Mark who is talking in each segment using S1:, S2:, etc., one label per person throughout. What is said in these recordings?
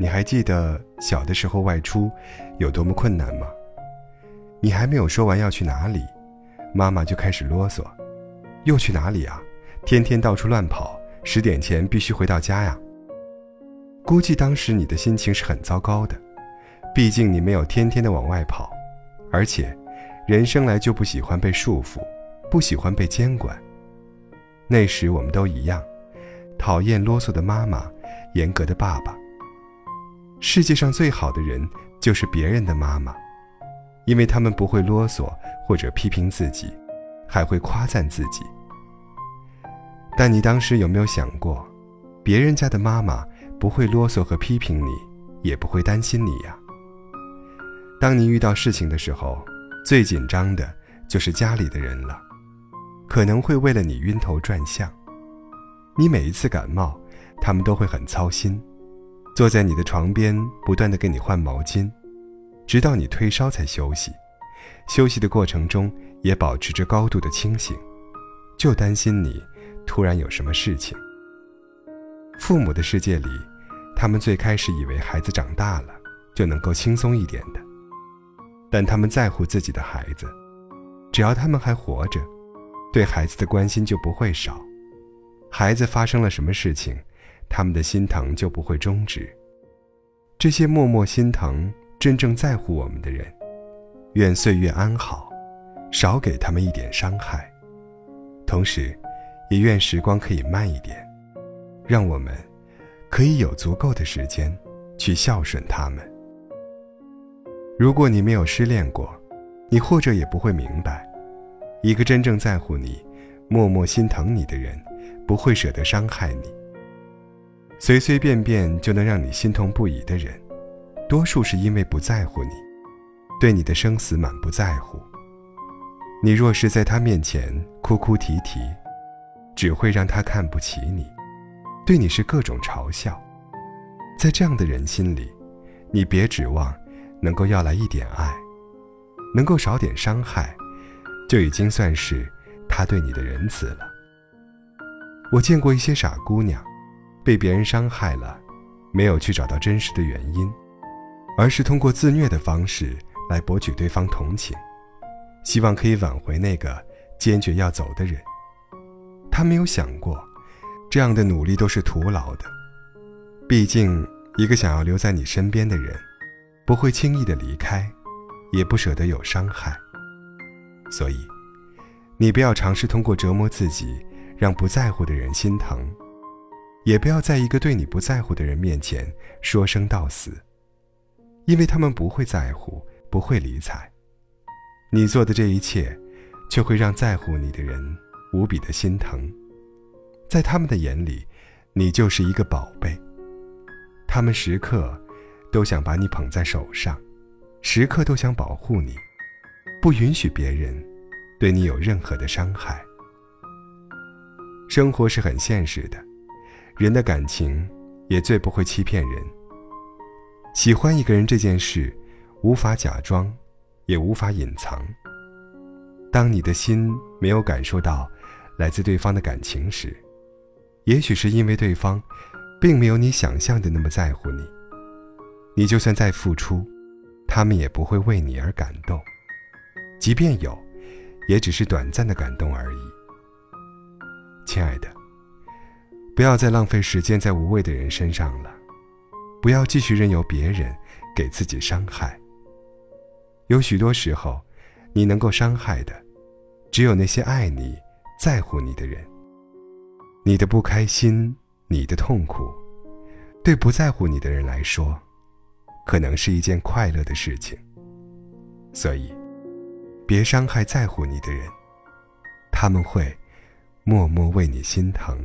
S1: 你还记得小的时候外出有多么困难吗？你还没有说完要去哪里，妈妈就开始啰嗦：“又去哪里啊？天天到处乱跑，十点前必须回到家呀。”估计当时你的心情是很糟糕的，毕竟你没有天天的往外跑，而且人生来就不喜欢被束缚，不喜欢被监管。那时我们都一样，讨厌啰嗦的妈妈，严格的爸爸。世界上最好的人就是别人的妈妈，因为他们不会啰嗦或者批评自己，还会夸赞自己。但你当时有没有想过，别人家的妈妈不会啰嗦和批评你，也不会担心你呀？当你遇到事情的时候，最紧张的就是家里的人了，可能会为了你晕头转向。你每一次感冒，他们都会很操心。坐在你的床边，不断的给你换毛巾，直到你退烧才休息。休息的过程中，也保持着高度的清醒，就担心你突然有什么事情。父母的世界里，他们最开始以为孩子长大了就能够轻松一点的，但他们在乎自己的孩子，只要他们还活着，对孩子的关心就不会少。孩子发生了什么事情？他们的心疼就不会终止。这些默默心疼、真正在乎我们的人，愿岁月安好，少给他们一点伤害。同时，也愿时光可以慢一点，让我们可以有足够的时间去孝顺他们。如果你没有失恋过，你或者也不会明白，一个真正在乎你、默默心疼你的人，不会舍得伤害你。随随便便就能让你心痛不已的人，多数是因为不在乎你，对你的生死满不在乎。你若是在他面前哭哭啼啼，只会让他看不起你，对你是各种嘲笑。在这样的人心里，你别指望能够要来一点爱，能够少点伤害，就已经算是他对你的仁慈了。我见过一些傻姑娘。被别人伤害了，没有去找到真实的原因，而是通过自虐的方式来博取对方同情，希望可以挽回那个坚决要走的人。他没有想过，这样的努力都是徒劳的。毕竟，一个想要留在你身边的人，不会轻易的离开，也不舍得有伤害。所以，你不要尝试通过折磨自己，让不在乎的人心疼。也不要在一个对你不在乎的人面前说生到死，因为他们不会在乎，不会理睬。你做的这一切，却会让在乎你的人无比的心疼。在他们的眼里，你就是一个宝贝。他们时刻都想把你捧在手上，时刻都想保护你，不允许别人对你有任何的伤害。生活是很现实的。人的感情也最不会欺骗人。喜欢一个人这件事，无法假装，也无法隐藏。当你的心没有感受到来自对方的感情时，也许是因为对方并没有你想象的那么在乎你。你就算再付出，他们也不会为你而感动，即便有，也只是短暂的感动而已。亲爱的。不要再浪费时间在无谓的人身上了，不要继续任由别人给自己伤害。有许多时候，你能够伤害的，只有那些爱你、在乎你的人。你的不开心、你的痛苦，对不在乎你的人来说，可能是一件快乐的事情。所以，别伤害在乎你的人，他们会默默为你心疼。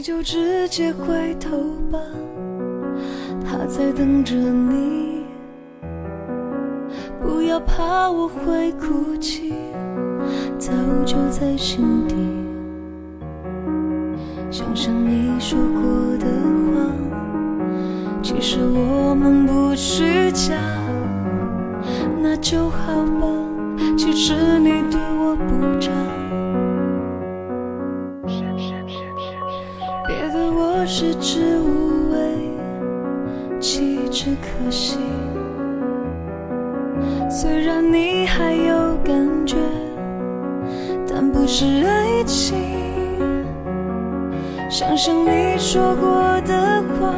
S2: 你就直接回头吧，他在等着你。不要怕我会哭泣，早就在心底。想想你说过的话，其实我们不虚假，我食之无味，弃之可惜。虽然你还有感觉，但不是爱情。想想你说过的话，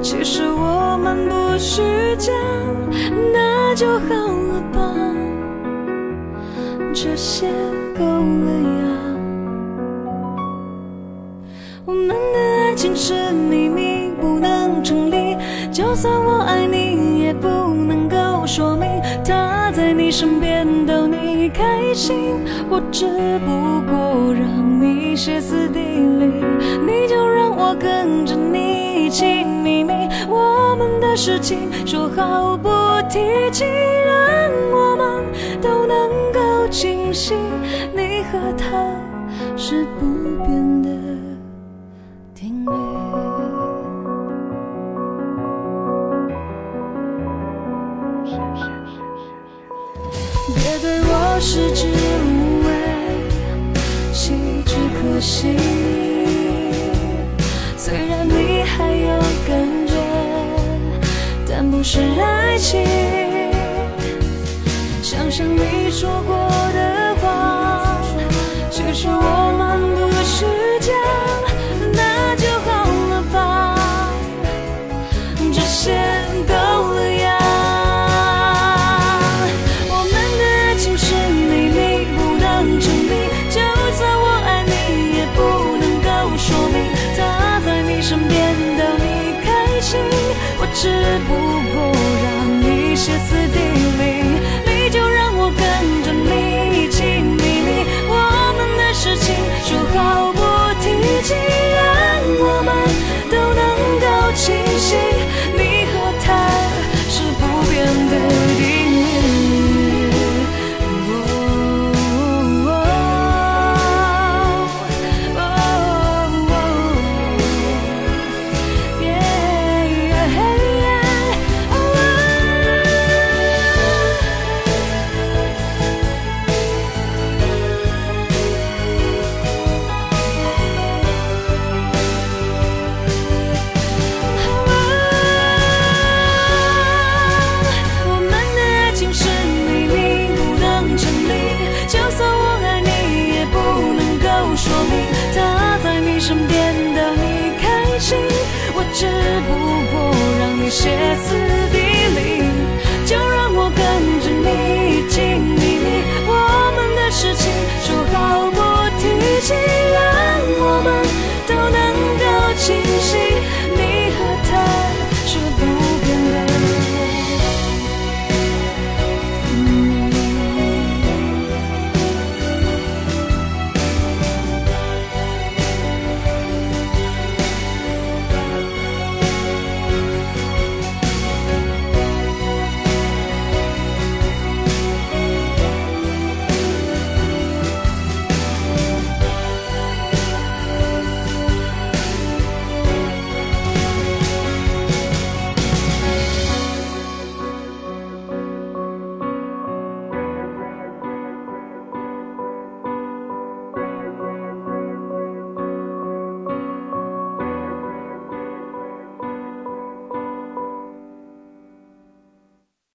S2: 其实我们不虚假，那就好了吧，这些够了呀。是秘密，不能成立。就算我爱你，也不能够说明他在你身边逗你开心。我只不过让你歇斯底里，你就让我跟着你一起秘密。我们的事情说好不提起，让我们都能够清晰。你和他是不只不过让你歇斯写词